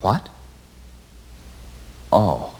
What? Oh.